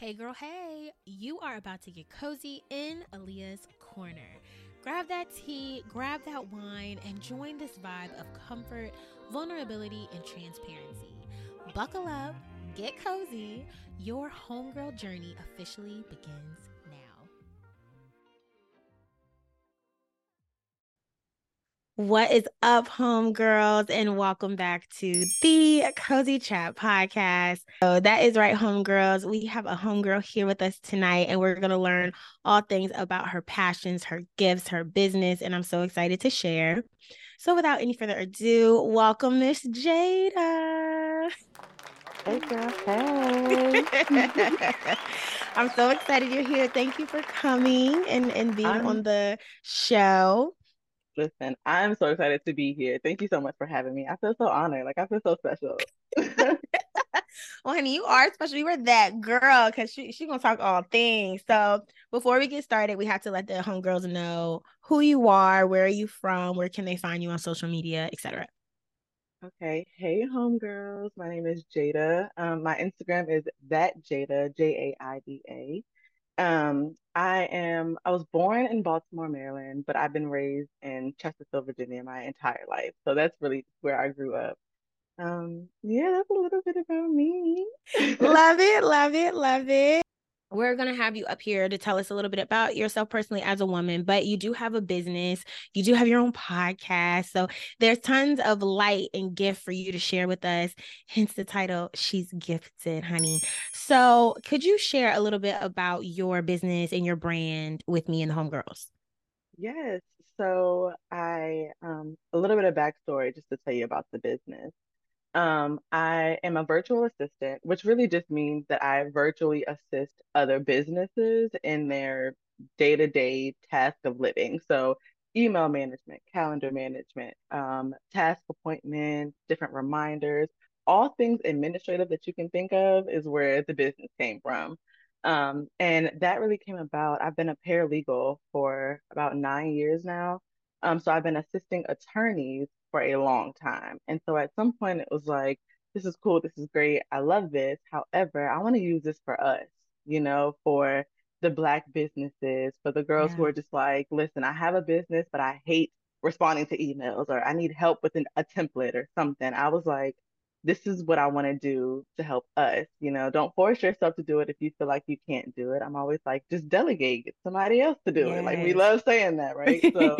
Hey, girl, hey, you are about to get cozy in Aliyah's corner. Grab that tea, grab that wine, and join this vibe of comfort, vulnerability, and transparency. Buckle up, get cozy. Your homegirl journey officially begins What is up, homegirls, and welcome back to the Cozy Chat podcast. So that is right, homegirls. We have a homegirl here with us tonight, and we're going to learn all things about her passions, her gifts, her business, and I'm so excited to share. So without any further ado, welcome Miss Jaida. Hey, girl. Hey. I'm so excited you're here. Thank you for coming and, and being I'm... on the show. Listen, I'm so excited to be here. Thank you so much for having me. I feel so honored. Like I feel so special. well, honey, you are special. You were that girl because she she gonna talk all things. So before we get started, we have to let the homegirls know who you are, where are you from, where can they find you on social media, etc. Okay. Hey, homegirls. My name is Jaida. Um, my Instagram is that Jaida J A I D A. Um, I am, I was born in Baltimore, Maryland, but I've been raised in Chesterfield, Virginia my entire life. So that's really where I grew up. Um, yeah, that's a little bit about me. love it, love it, love it we're going to have you up here to tell us a little bit about yourself personally as a woman, but you do have a business, you do have your own podcast. So there's tons of light and gift for you to share with us. Hence the title, She's Gifted, honey. So could you share a little bit about your business and your brand with me and the Homegirls? Yes. So I, um, a little bit of backstory just to tell you about the business. Um, I am a virtual assistant, which really just means that I virtually assist other businesses in their day-to-day task of living. So email management, calendar management, um, task appointments, different reminders, all things administrative that you can think of is where the business came from. Um, and that really came about. I've been a paralegal for about nine years now. Um, so I've been assisting attorneys for a long time. And so at some point it was like, this is cool, this is great, I love this. However, I want to use this for us, you know, for the Black businesses, for the girls yeah. who are just like, listen, I have a business, but I hate responding to emails or I need help with an, a template or something. I was like, this is what I want to do to help us. You know, don't force yourself to do it if you feel like you can't do it. I'm always like, just delegate, get somebody else to do yes. it. Like we love saying that, right? So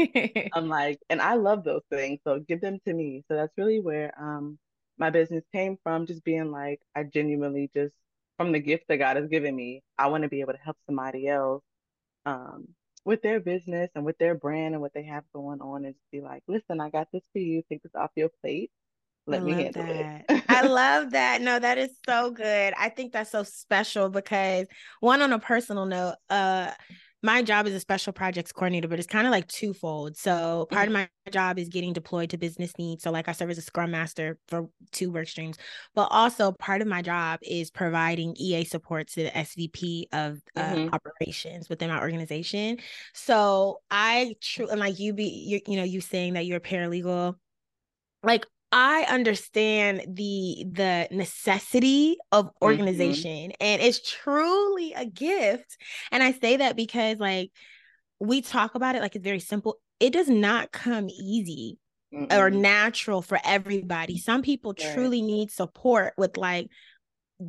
I'm like, and I love those things. So give them to me. So that's really where um my business came from, just being like, I genuinely just from the gift that God has given me, I want to be able to help somebody else um with their business and with their brand and what they have going on and just be like, listen, I got this for you. Take this off your plate let I me handle that. it. I love that. No, that is so good. I think that's so special because one on a personal note, uh my job is a special projects coordinator, but it's kind of like twofold. So part mm-hmm. of my job is getting deployed to business needs. So like I serve as a scrum master for two work streams, but also part of my job is providing EA support to the SVP of uh, mm-hmm. operations within my organization. So I true and like you be you you know you saying that you're a paralegal like I understand the the necessity of mm-hmm. organization mm-hmm. and it's truly a gift. And I say that because like we talk about it like it's very simple. It does not come easy Mm-mm. or natural for everybody. Some people right. truly need support with like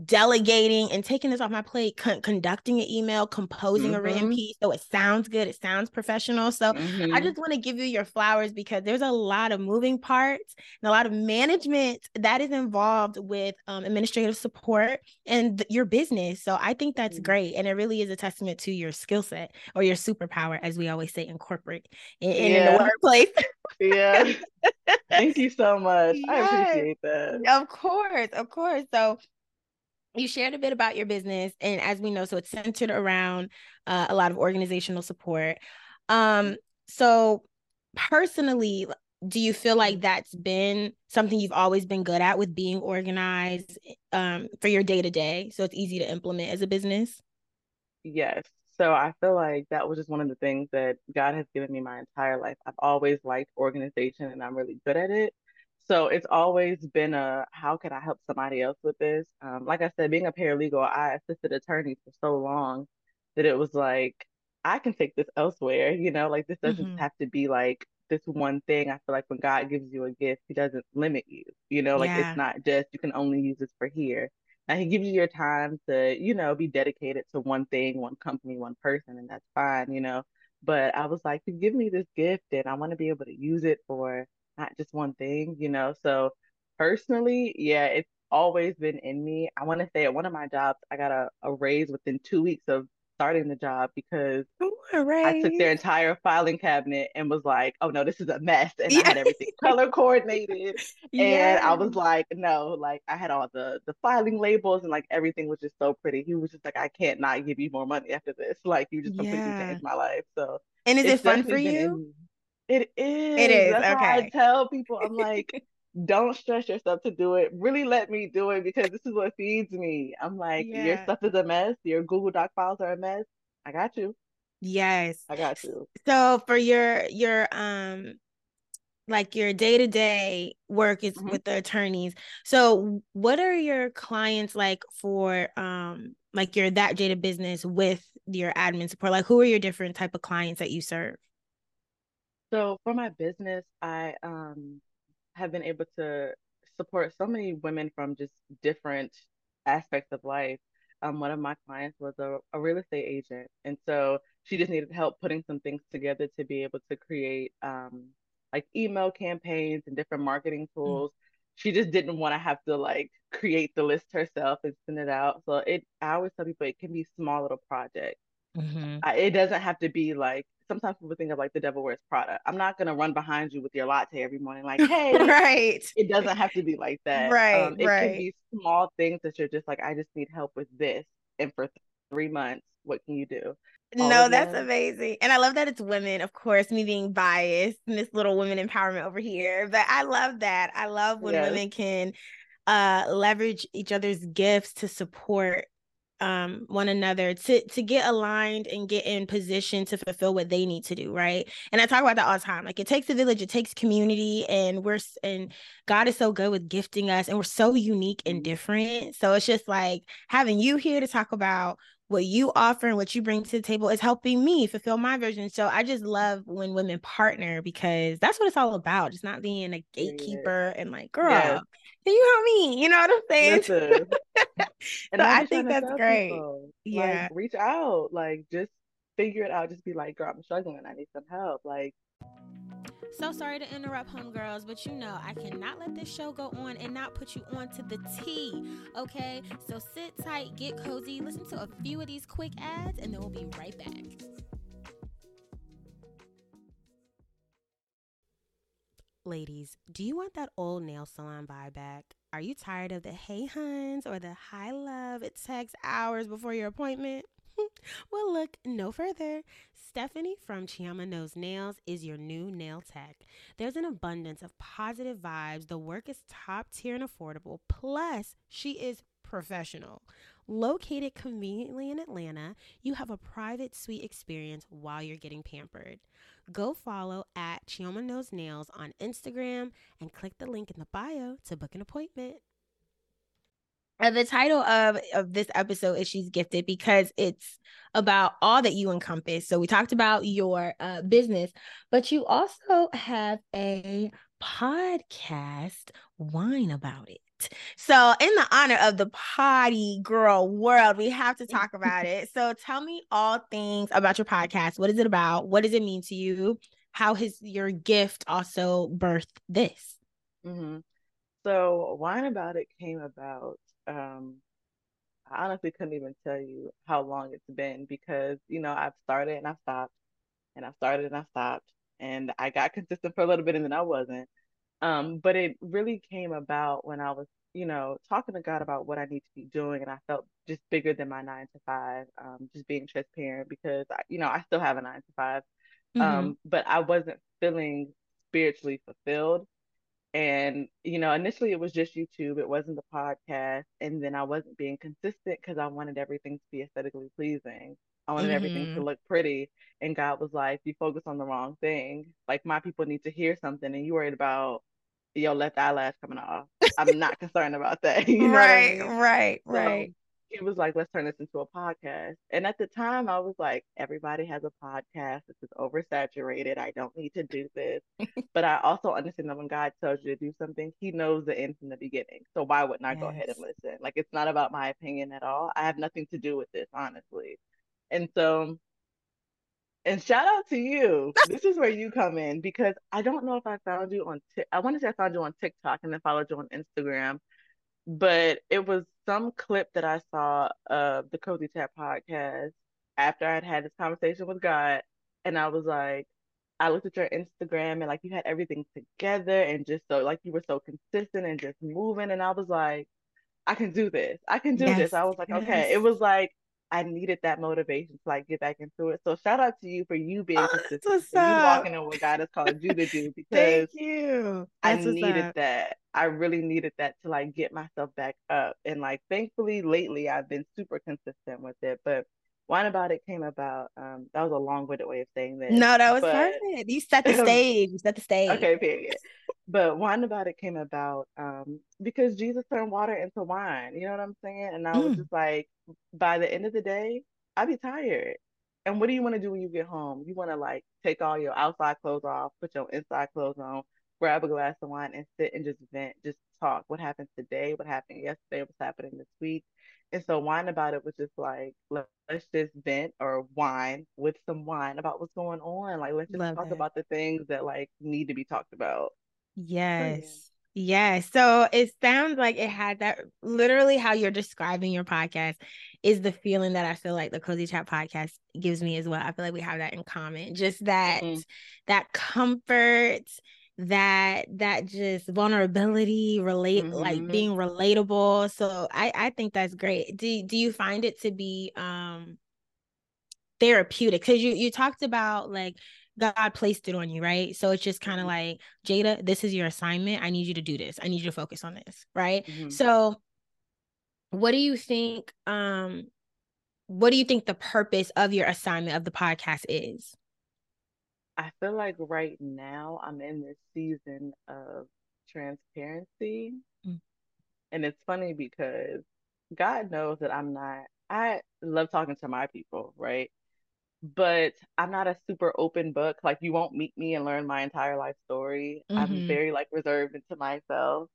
delegating and taking this off my plate, con- conducting an email, composing mm-hmm. a written mm-hmm. piece so it sounds good, it sounds professional. So mm-hmm. I just want to give you your flowers because there's a lot of moving parts and a lot of management that is involved with um, administrative support and th- your business. So I think that's mm-hmm. great. And it really is a testament to your skill set or your superpower, as we always say in corporate and, yeah. in the workplace. yeah. Thank you so much. Yes. I appreciate that. Of course, of course. So you shared a bit about your business and as we know so it's centered around uh, a lot of organizational support. Um so personally do you feel like that's been something you've always been good at with being organized um for your day to day so it's easy to implement as a business? Yes. So i feel like that was just one of the things that god has given me my entire life. I've always liked organization and i'm really good at it So it's always been a how can I help somebody else with this? Um, like I said, being a paralegal, I assisted attorneys for so long that it was like I can take this elsewhere, you know, like this doesn't Mhm. have to be like this one thing. I feel like when God gives you a gift, he doesn't limit you, you know, like it's not just you can only use this for here. And he gives you your time to, you know, be dedicated to one thing, one company, one person, and that's fine, you know. But I was like, you give me this gift and I want to be able to use it for not just one thing, you know. So personally, yeah, it's always been in me. I want to say at one of my jobs, I got a, a raise within two weeks of starting the job because on, I took their entire filing cabinet and was like, oh no, this is a mess. And I had everything color coordinated. And I was like, no, like I had all the the filing labels and like everything was just so pretty. He was just like, I can't not give you more money after this. Like you just completely Yeah. changed my life. So And is it fun for definitely been in you? It It is. is. That's why I tell people, I'm like, don't stress yourself to do it. Really let me do it because this is what feeds me. I'm like, your stuff is a mess. Your Google Doc files are a mess. I got you. Yes. I got you. So for your your um like your day-to-day work is Mhm. with the attorneys. So what are your clients like for um like your that Jaida business with your admin support? Like who are your different type of clients that you serve? So for my business, I um have been able to support so many women from just different aspects of life. Um, one of my clients was a, a real estate agent, and so she just needed help putting some things together to be able to create um like email campaigns and different marketing tools. She just didn't want to have to like create the list herself and send it out. So it, I always tell people it can be small little projects. Mm-hmm. I, it doesn't have to be like sometimes people think of like the devil wears Prada. I'm not gonna run behind you with your latte every morning, like, hey, Right. it doesn't have to be like that. Right, Um, it can be small things that you're just like, I just need help with this. And for th- three months, what can you do? All No, that's that. amazing. And I love that it's women, of course, me being biased and this little women empowerment over here. But I love that. I love when Yes. women can uh leverage each other's gifts to support um one another to to get aligned and get in position to fulfill what they need to do right and i talk about that all the time like it takes a village it takes community and we're and god is so good with gifting us and we're so unique and Mhm. different so it's just like having you here to talk about what you offer and what you bring to the table is helping me fulfill my vision so i just love when women partner because that's what it's all about just not being a gatekeeper and like girl Yes. can you help me you know what i'm saying so And I think that's great. people, like, Yeah. reach out, like, just figure it out. Just be like, girl, I'm struggling. I need some help. Like, So sorry to interrupt, homegirls, but you know I cannot let this show go on and not put you on to the T. Okay, so sit tight, get cozy, listen to a few of these quick ads, and then we'll be right back. Ladies, do you want that old nail salon vibe back? Are you tired of the hey huns or the hi love it takes hours before your appointment? well, look no further. Stephanie from Chioma Knows Nails is your new nail tech. There's an abundance of positive vibes. The work is top tier and affordable. Plus, she is professional. Located conveniently in Atlanta, you have a private suite experience while you're getting pampered. Go follow at Chioma Knows Nails on Instagram and click the link in the bio to book an appointment. Uh, the title of, of this episode is She's Gifted because it's about all that you encompass. So we talked about your uh, business, but you also have a podcast, Wine About It. So, in the honor of the potty girl world, we have to talk about it. So, tell me all things about your podcast. What is it about? What does it mean to you? How has your gift also birthed this? hmm So Wine About It came about. Um, I honestly couldn't even tell you how long it's been because, you know, I've started and I've stopped and I started and I stopped and I got consistent for a little bit and then I wasn't. Um, but it really came about when I was, you know, talking to God about what I need to be doing and I felt just bigger than my nine to five, um, just being transparent because I, you know, I still have a nine to 5 Mhm. Um, but I wasn't feeling spiritually fulfilled. And, you know, initially it was just YouTube, it wasn't the podcast. And then I wasn't being consistent because I wanted everything to be aesthetically pleasing. I wanted everything to Mhm. look pretty. And God was like, you focus on the wrong thing. Like, my people need to hear something, and you worried about yo, let the eyelash coming off. I'm not concerned about that. You know right, I mean? right, right. He was like, let's turn this into a podcast. And at the time, I was like, everybody has a podcast. This is oversaturated. I don't need to do this. but I also understand that when God tells you to do something, He knows the end from the beginning. So why wouldn't I yes. go ahead and listen? Like, it's not about my opinion at all. I have nothing to do with this, honestly. And so, and shout out to you. this is where you come in because I don't know if I found you on, t- I want to say I found you on TikTok and then followed you on Instagram but it was some clip that I saw of the Cozy Tap podcast after I'd had this conversation with God, and I was like, I looked at your Instagram and like you had everything together and just so like you were so consistent and just moving, and I was like, I can do this. I can do yes, this. I was like, yes. okay. It was like I needed that motivation to like get back into it. So shout out to you for you being oh, consistent, you walking in what God has called you to do because Thank you. That's I needed up. that. I really needed that to like get myself back up. And like thankfully lately I've been super consistent with it. But Wine About It came about. Um, that was a long-winded way of saying this. No, that was but... perfect. You set the stage. You set the stage. Okay, period. But Wine About It came about um because Jesus turned water into wine. You know what I'm saying? And I was mm. just like, by the end of the day, I'd be tired. And what do you want to do when you get home? You want to like take all your outside clothes off, put your inside clothes on, grab a glass of wine and sit and just vent, just talk. What happened today? What happened yesterday? What's happening this week? And so wine about it was just like, let's just vent or wine with some wine about what's going on. Like, let's just Love talk it. about the things that like need to be talked about. Yes. Yes. So it sounds like it had that literally how you're describing your podcast is the feeling that I feel like the Cozy Chat podcast gives me as well. I feel like we have that in common. Just that mm-hmm. that comfort, that that just vulnerability relate mm-hmm. like being relatable so i i think that's great do do you find it to be um therapeutic because you you talked about like god placed it on you right so it's just kind of mm-hmm. like jaida this is your assignment i need you to do this i need you to focus on this right mm-hmm. so what do you think um what do you think the purpose of your assignment of the podcast is I feel like right now I'm in this season of transparency. Mm. And it's funny because God knows that I'm not, I love talking to my people, right? But I'm not a super open book. Like, you won't meet me and learn my entire life story. Mm-hmm. I'm very like reserved into myself.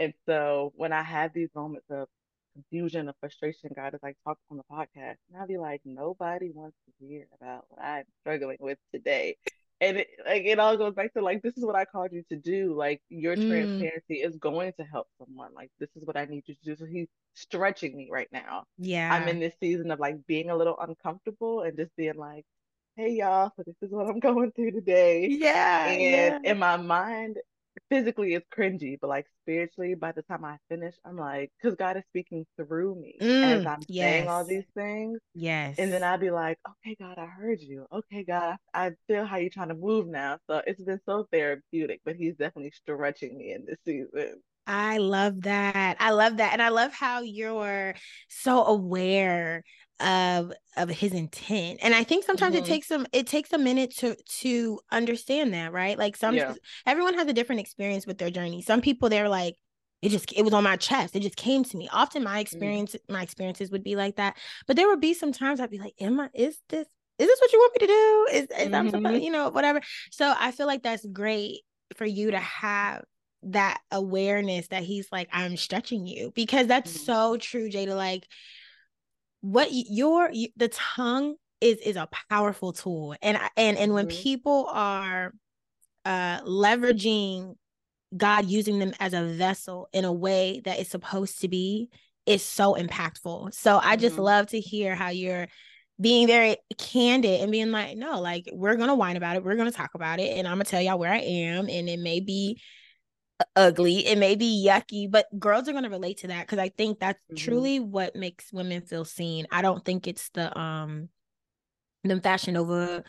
And so when I have these moments of confusion or frustration, God is like, talk on the podcast. And I'll be like, nobody wants to hear about what I'm struggling with today. And it, like it all goes back to like this is what I called you to do. Like your mm. transparency is going to help someone. Like this is what I need you to do. So he's stretching me right now. Yeah. I'm in this season of like being a little uncomfortable and just being like, hey y'all, so this is what I'm going through today. Yeah. And yeah. in my mind, physically it's cringy, but like spiritually, by the time I finish, I'm like, because God is speaking through me mm, as I'm yes. saying all these things. Yes. And then I'd be like, okay, God, I heard you. Okay, God, I feel how you're trying to move now. So it's been so therapeutic, but He's definitely stretching me in this season. I love that. I love that. And I love how you're so aware of of his intent and i think sometimes mm-hmm. it takes some it takes a minute to to understand that right like some yeah. everyone has a different experience with their journey some people they're like it just it was on my chest it just came to me often my mm. experience mm-hmm. my experiences would be like that but there would be some times i'd be like am i is this is this what you want me to do is, is mm-hmm. i'm supposed you know whatever so i feel like that's great for you to have that awareness that he's like i'm stretching you because that's mm-hmm. so true jaida like what your the tongue is is a powerful tool and and and when mm-hmm. people are uh leveraging god using them as a vessel in a way that is supposed to be is so impactful so i just mm-hmm. love to hear how you're being very candid and being like no like we're gonna whine about it we're gonna talk about it and i'm gonna tell y'all where i am and it may be ugly it may be yucky but girls are going to relate to that because i think that's mm-hmm. truly what makes women feel seen. I don't think it's the um them fashion over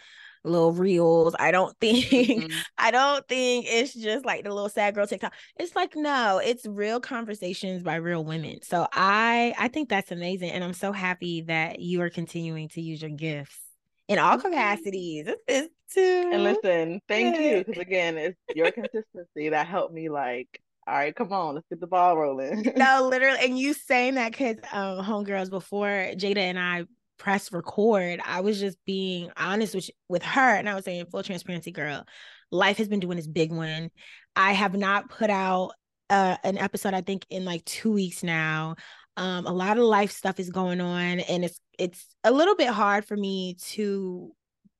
little reels. I don't think mm-hmm. i don't think it's just like the little sad girl tiktok. It's like no it's real conversations by real women. So i i think that's amazing and i'm so happy that you are continuing to use your gifts in all capacities. It's too. And listen, thank you because again, it's your consistency that helped me. Like, all right, come on, let's get the ball rolling. no, literally, and you saying that because um, homegirls before Jaida and I press record, I was just being honest with with her, and I was saying, full transparency, girl, life has been doing this big one. I have not put out uh, an episode, I think, in like two weeks now. Um, a lot of life stuff is going on, and it's it's a little bit hard for me to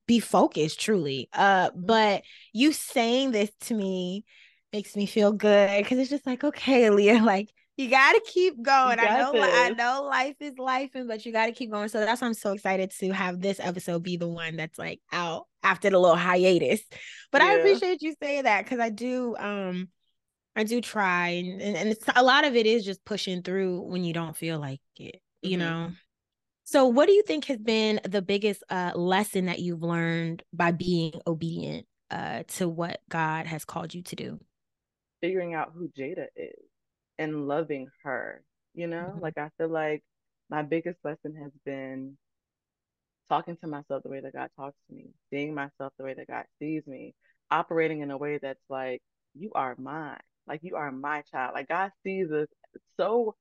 be focused, truly. Uh, but you saying this to me makes me feel good because it's just like, okay, Leah, like you gotta keep going. I know. I know life is life, and but you gotta keep going. So that's why I'm so excited to have this episode be the one that's like out after the little hiatus. But yeah. I appreciate you saying that because I do um I do try and, and it's a lot of it is just pushing through when you don't feel like it, you mm-hmm. know. So what do you think has been the biggest uh lesson that you've learned by being obedient uh to what God has called you to do? Figuring out who Jaida is and loving her. You know, mm-hmm. like I feel like my biggest lesson has been talking to myself the way that God talks to me, seeing myself the way that God sees me, operating in a way that's like, you are mine. Like you are my child. Like God sees us so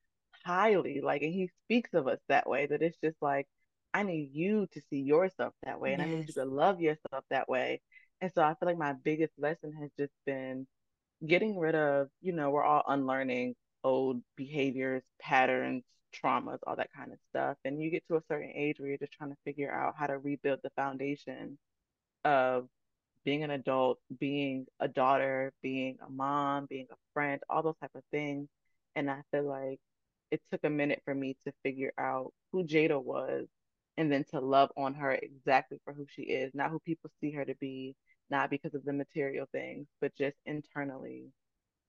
highly, like, and He speaks of us that way that it's just like, I need you to see yourself that way, and yes. I need you to love yourself that way. And so I feel like my biggest lesson has just been getting rid of, you know, we're all unlearning old behaviors, patterns, traumas, all that kind of stuff. And you get to a certain age where you're just trying to figure out how to rebuild the foundation of being an adult, being a daughter, being a mom, being a friend, all those type of things. And I feel like it took a minute for me to figure out who Jaida was and then to love on her exactly for who she is, not who people see her to be, not because of the material things, but just internally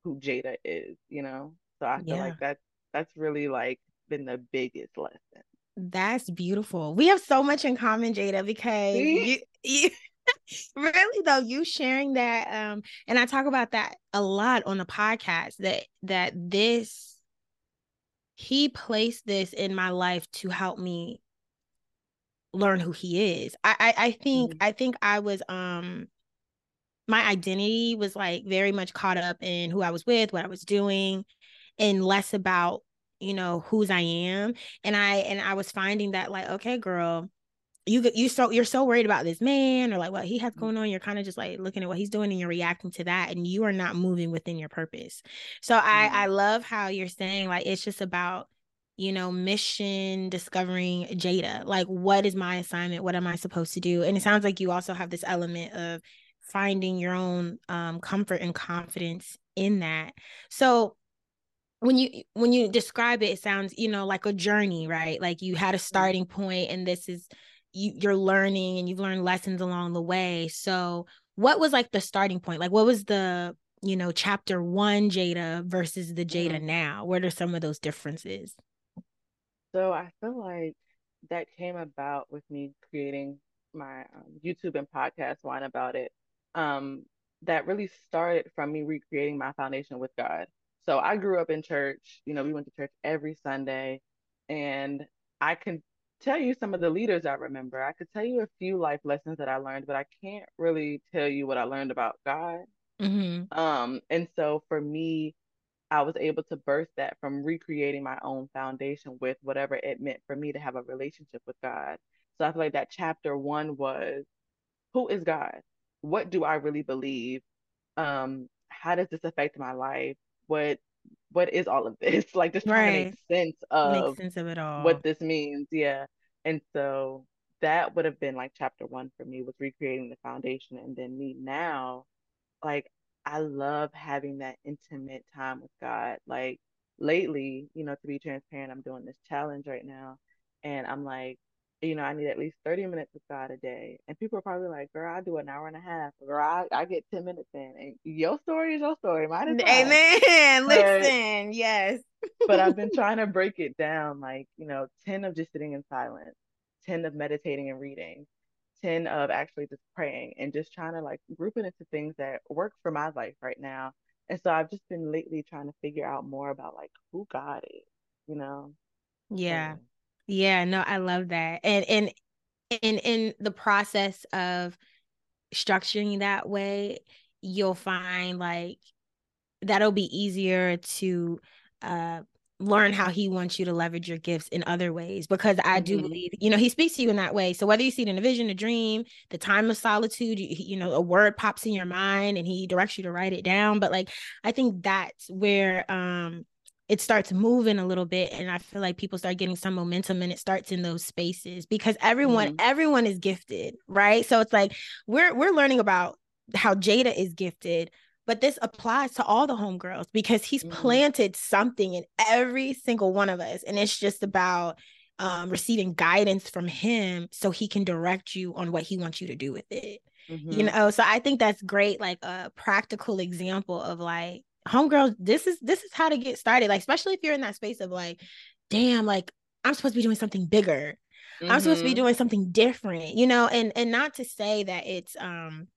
who Jaida is, you know? So I feel yeah. like that that's really like been the biggest lesson. That's beautiful. We have so much in common, Jaida, because you, you really though you sharing that um and I talk about that a lot on the podcast that that this he placed this in my life to help me learn who he is. I I, I think mm-hmm. I think I was um my identity was like very much caught up in who I was with, what I was doing, and less about you know whose I am. And I and I was finding that like, okay, girl, you you so you're so worried about this man or like what he has mm. going on. You're kind of just like looking at what he's doing and you're reacting to that, and you are not moving within your purpose. So mm-hmm. I I love how you're saying like it's just about you know, mission discovering Jaida. Like, what is my assignment? What am I supposed to do? And it sounds like you also have this element of finding your own um, comfort and confidence in that. So, when you when you describe it it sounds you know like a journey right like you had a mm-hmm. starting point and this is you you're learning and you've learned lessons along the way. So what was like the starting point? Like what was the you know chapter 1 Jaida versus the Jaida mm-hmm. now? What are some of those differences? So I feel like that came about with me creating my um, YouTube and podcast Wine About It. Um that really started from me recreating my foundation with God. So I grew up in church. You know, we went to church every Sunday, and I can tell you some of the leaders I remember. I could tell you a few life lessons that I learned, but I can't really tell you what I learned about God. Mm-hmm. Um, and so for me, I was able to birth that from recreating my own foundation with whatever it meant for me to have a relationship with God. So I feel like that chapter one was who is God? What do I really believe? Um, how does this affect my life? what what is all of this? Like just trying right. to make sense of make sense of it all. What this means. Yeah. And so that would have been like chapter one for me was recreating the foundation. And then me now, like I love having that intimate time with God. Like lately, you know, to be transparent, I'm doing this challenge right now. And I'm like, you know, I need at least 30 minutes with God a day. And people are probably like, girl, I do an hour and a half. Girl, I, I get 10 minutes in. And your story is your story. Mine is mine. Amen. But, Listen, yes. but I've been trying to break it down like, you know, 10 of just sitting in silence, 10 of meditating and reading, 10 of actually just praying and just trying to like group it into things that work for my life right now. And so I've just been lately trying to figure out more about like who God is, you know? Yeah. Yeah, no, I love that. And and in in the process of structuring that way, you'll find like that'll be easier to uh learn how he wants you to leverage your gifts in other ways because I do mm-hmm. believe, you know, he speaks to you in that way. So whether you see it in a vision, a dream, the time of solitude, you, you, know, a word pops in your mind and he directs you to write it down. But like, I think that's where um it starts moving a little bit and i feel like people start getting some momentum and it starts in those spaces because everyone mm-hmm. everyone is gifted right so it's like we're we're learning about how jaida is gifted but this applies to all the homegirls because he's mm-hmm. planted something in every single one of us and it's just about um, receiving guidance from him so he can direct you on what he wants you to do with it mm-hmm. you know so i think that's great like a practical example of like homegirls, this is this is how to get started. Like, especially if you're in that space of like, damn, like I'm supposed to be doing something bigger. Mm-hmm. I'm supposed to be mm-hmm. doing something different, you know, and and not to say that it's um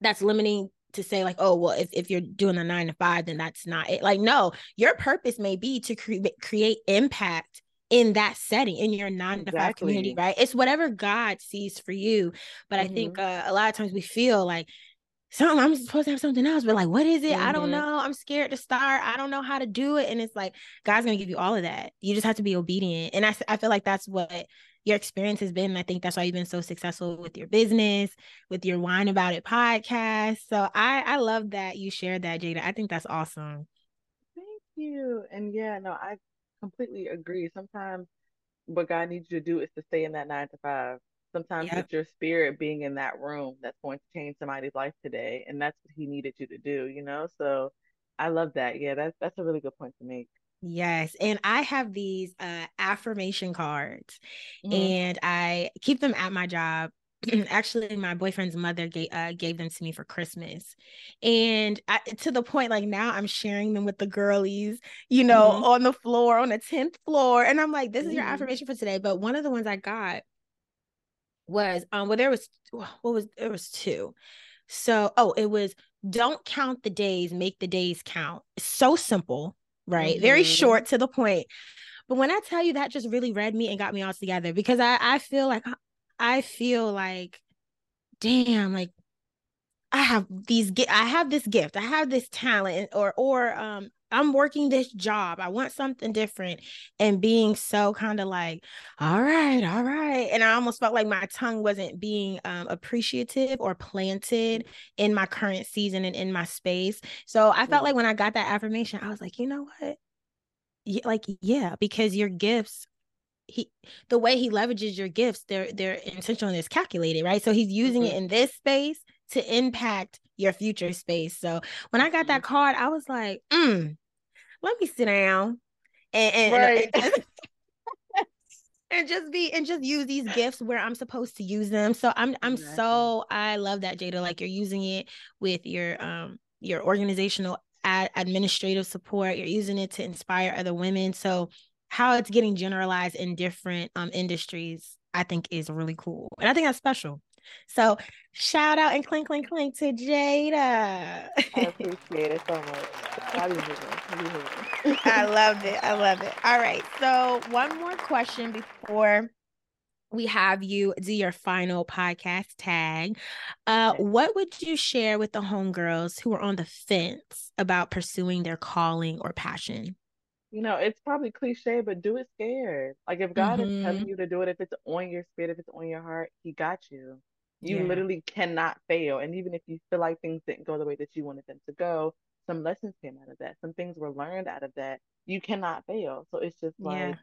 that's limiting to say like oh well if, if you're doing a nine to five then that's not it like no your purpose may be to cre- create impact in that setting in your nine to five community right it's whatever god sees for you but mm-hmm. i think mm-hmm. uh, a lot of times we feel like something I'm supposed to have something else, but like, what is it? Mm-hmm. I don't mm-hmm. know. I'm scared to start. I don't know how to do it. And it's like, God's gonna give you all of that. You just have to be obedient. And I, I feel like that's what your experience has been. I think that's why you've been so successful with your business, with your wine about it podcast. So I, I love that you shared that, Jaida. I think that's awesome. Thank you. And yeah, no, I completely agree. Sometimes what God needs you to do is to stay in that nine to five sometimes yep. it's your spirit being in that room that's going to change somebody's life today and that's what he needed you to do you know so i love that yeah that's that's a really good point to make Yes. And I have these uh, affirmation cards mm-hmm. and I keep them at my job. Actually, my boyfriend's mother gave, uh, gave them to me for Christmas. And I, to the point, like now I'm sharing them with the girlies, you know, mm-hmm. on the floor, on the 10th floor. And I'm like, this is mm-hmm. your affirmation for today. But one of the ones I got was um well there was what was there was two. So oh it was don't count the days make the days count. So simple right? Mm-hmm. very short to the point. But when i tell you that just really read me and got me all together because i i feel like i feel like damn like I have these I have this gift. I have this talent or or um I'm working this job. I want something different. And being so kind of like, all right, all right. And I almost felt like my tongue wasn't being um, appreciative or planted in my current season and in my space. So I felt like when I got that affirmation, I was like, you know what? Yeah, like, yeah, because your gifts he the way he leverages your gifts they're they're intentional and it's calculated right so he's using mm-hmm. it in this space to impact your future space. So when I got that mm-hmm. card, I was like, mm, let me sit down and, and, right. and, and just be and just use these gifts where I'm supposed to use them. So I'm I'm exactly. so I love that Jaida. Like you're using it with your um your organizational ad- administrative support. You're using it to inspire other women. So how it's getting generalized in different um industries, I think is really cool. And I think that's special. So shout out and clink, clink, clink to Jaida. I appreciate it so much. I love it. I love it. All right. So one more question before we have you do your final podcast tag. Uh, what would you share with the homegirls who are on the fence about pursuing their calling or passion? You know, it's probably cliche, but do it scared. Like if God mm-hmm. is telling mm-hmm. you to do it, if it's on your spirit, if it's on your heart, He got you. You yeah. literally cannot fail. And even if you feel like things didn't go the way that you wanted them to go, some lessons came out of that. Some things were learned out of that. You cannot fail. So it's just like, yeah.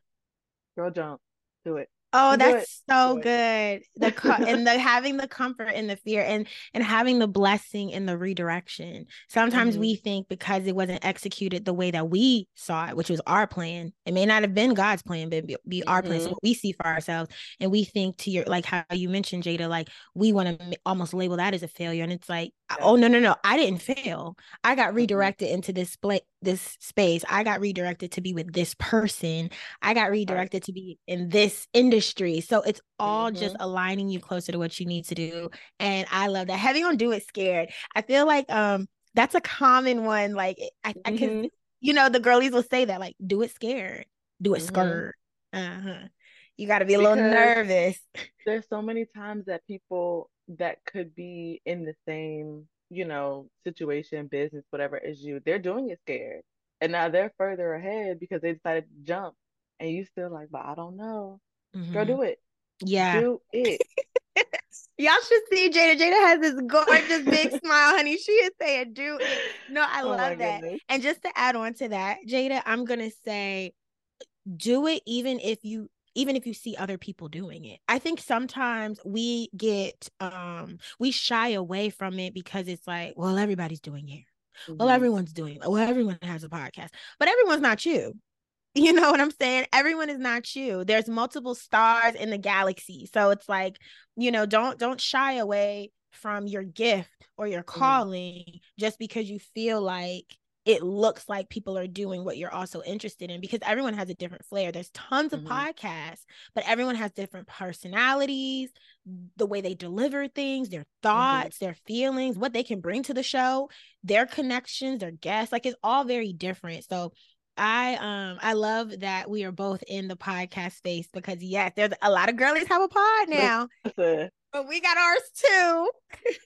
girl, jump, do it. Oh, that's so good. The co- and the having the comfort and the fear and and having the blessing and the redirection. Sometimes mm-hmm. we think because it wasn't executed the way that we saw it, which was our plan, it may not have been God's plan, but be, be our mm-hmm. plan. So mm-hmm. what we see for ourselves, and we think to your like how you mentioned Jaida, like we want to almost label that as a failure, and it's like. Oh no no no, I didn't fail. I got mm-hmm. redirected mm-hmm. into this split this space. I got redirected to be with this person. I got redirected right. to be in this industry. So it's all mm-hmm. just aligning you closer to what you need to do. And I love that. Having on do it scared. I feel like um that's a common one. Like I, mm-hmm. I can you know, the girlies will say that, like, do it scared, do it mm-hmm. scared. Uh-huh. You got to be a little nervous. There's so many times that people that could be in the same, you know, situation, business, whatever as you, they're doing it scared. And now they're further ahead because they decided to jump. And you still like, but I don't know. Mm-hmm. Go do it. Yeah. Do it. Y'all should see Jaida. Jaida has this gorgeous big smile, honey. She is saying, do it. No, I oh love that. Goodness. And just to add on to that, Jaida, I'm gonna say do it even if you even if you see other people doing it. I think sometimes we get um we shy away from it because it's like, well, everybody's doing it. Mm-hmm. Well, everyone's doing it. Well, everyone has a podcast, but everyone's not you. You know what I'm saying? Everyone is not you. There's multiple stars in the galaxy. So it's like, you know, don't don't shy away from your gift or your mm-hmm. calling mm-hmm. just because you feel like it looks like people are doing what you're also interested in because everyone has a different flair. There's tons of mm-hmm. podcasts, but everyone has different personalities, the way they deliver things, their mm-hmm. thoughts, mm-hmm. their feelings, what they can bring to the show, their connections, their guests. Like it's all very different. So I um I love that we are both in the podcast space because yes, there's a lot of girlies have a pod now. Listen, but we got ours too.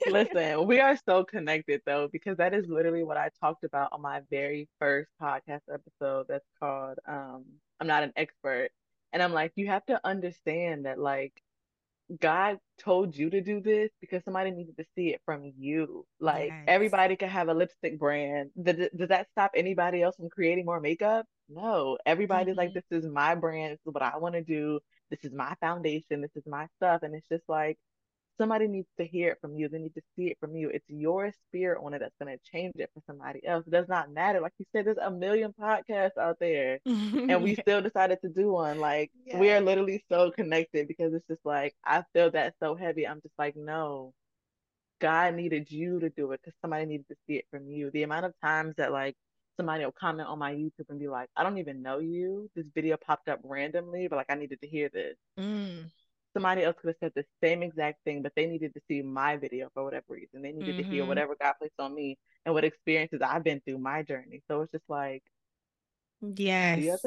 listen, we are so connected though, because that is literally what I talked about on my very first podcast episode that's called um I'm not an expert. And I'm like, you have to understand that like God told you to do this because somebody needed to see it from you. Like yes. everybody can have a lipstick brand. Does, does that stop anybody else from creating more makeup? No. Everybody's mm-hmm. like, this is my brand. This is what I want to do. This is my foundation. This is my stuff. And it's just like, somebody needs to hear it from you. They need to see it from you. It's your spirit on it that's going to change it for somebody else. It does not matter. Like you said, there's a million podcasts out there, and we still decided to do one. Like yeah. we are literally so connected because it's just like I feel that so heavy. I'm just like, no, God needed you to do it because somebody needed to see it from you. The amount of times that like somebody will comment on my YouTube and be like, I don't even know you. This video popped up randomly, but like I needed to hear this. Mm somebody else could have said the same exact thing, but they needed to see my video for whatever reason. They needed mm-hmm. to hear mm-hmm. whatever God placed on me and what experiences I've been through my journey. So it's just like, yes,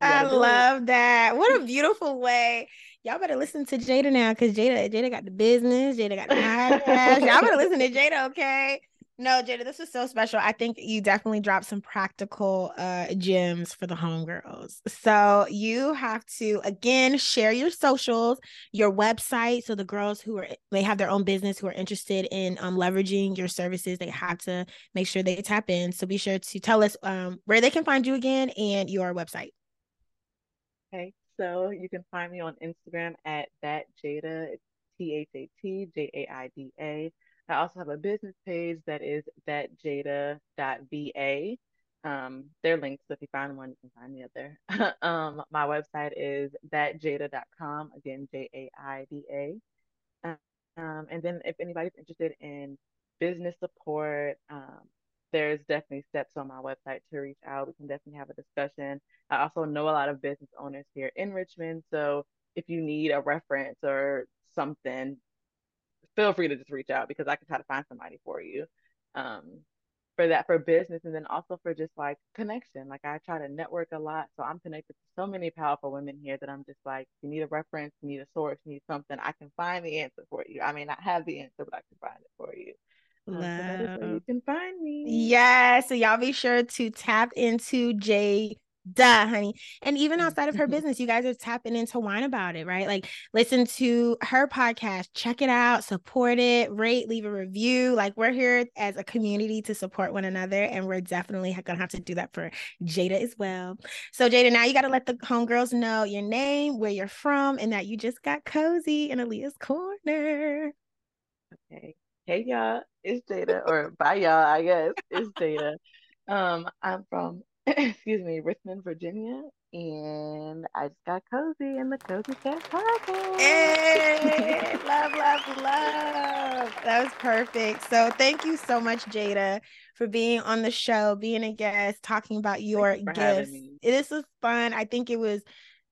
I love it. that. What a beautiful way. Y'all better listen to Jaida now because Jaida, Jaida got the business. Jaida got the podcast. Y'all better listen to Jaida, okay? No, Jaida, this was so special. I think you definitely dropped some practical uh gems for the homegirls. So you have to again share your socials, your website. So the girls who are they have their own business who are interested in um leveraging your services, they have to make sure they tap in. So be sure to tell us um where they can find you again and your website. Okay, so you can find me on Instagram at that Jaida. T H A T J A I D A. I also have a business page that is thatjaida.va. Um, they're linked, so if you find one, you can find the other. um, my website is thatjaida.com. Again, J A I D A. Um, and then if anybody's interested in business support, um, there's definitely steps on my website to reach out. We can definitely have a discussion. I also know a lot of business owners here in Richmond, so if you need a reference or something, feel free to just reach out because I can try to find somebody for you. Um, for that for business and then also for just like connection. Like I try to network a lot. So I'm connected to so many powerful women here that I'm just like, you need a reference, you need a source, you need something, I can find the answer for you. I may not have the answer, but I can find it for you. Um, so that is where you can find me. Yeah. So y'all be sure to tap into Jay duh honey. And even outside of her business you guys are tapping into wine about it right? Like listen to her podcast check it out support it rate leave a review. Like we're here as a community to support one another and we're definitely gonna have to do that for jaida as well. So jaida now you got to let the homegirls know your name where you're from and that you just got cozy in aliyah's corner. Okay. Hey y'all. It's jaida or bye y'all i guess. It's jaida. Um i'm from excuse me, Richmond, Virginia, and I just got cozy in the Cozy Cast podcast. Hey, love, love, love. That was perfect. So thank you so much, Jaida, for being on the show, being a guest, talking about your gifts. This was fun. I think it was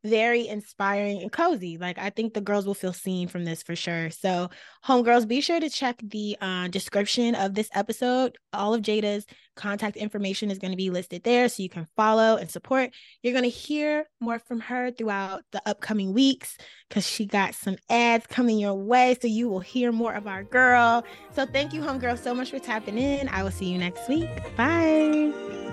very inspiring and cozy. Like I think the girls will feel seen from this for sure. So, homegirls, be sure to check the uh, description of this episode. All of Jaida's contact information is going to be listed there, so you can follow and support. You're going to hear more from her throughout the upcoming weeks because she got some ads coming your way, so you will hear more of our girl. So, thank you, homegirl, so much for tapping in. I will see you next week. Bye.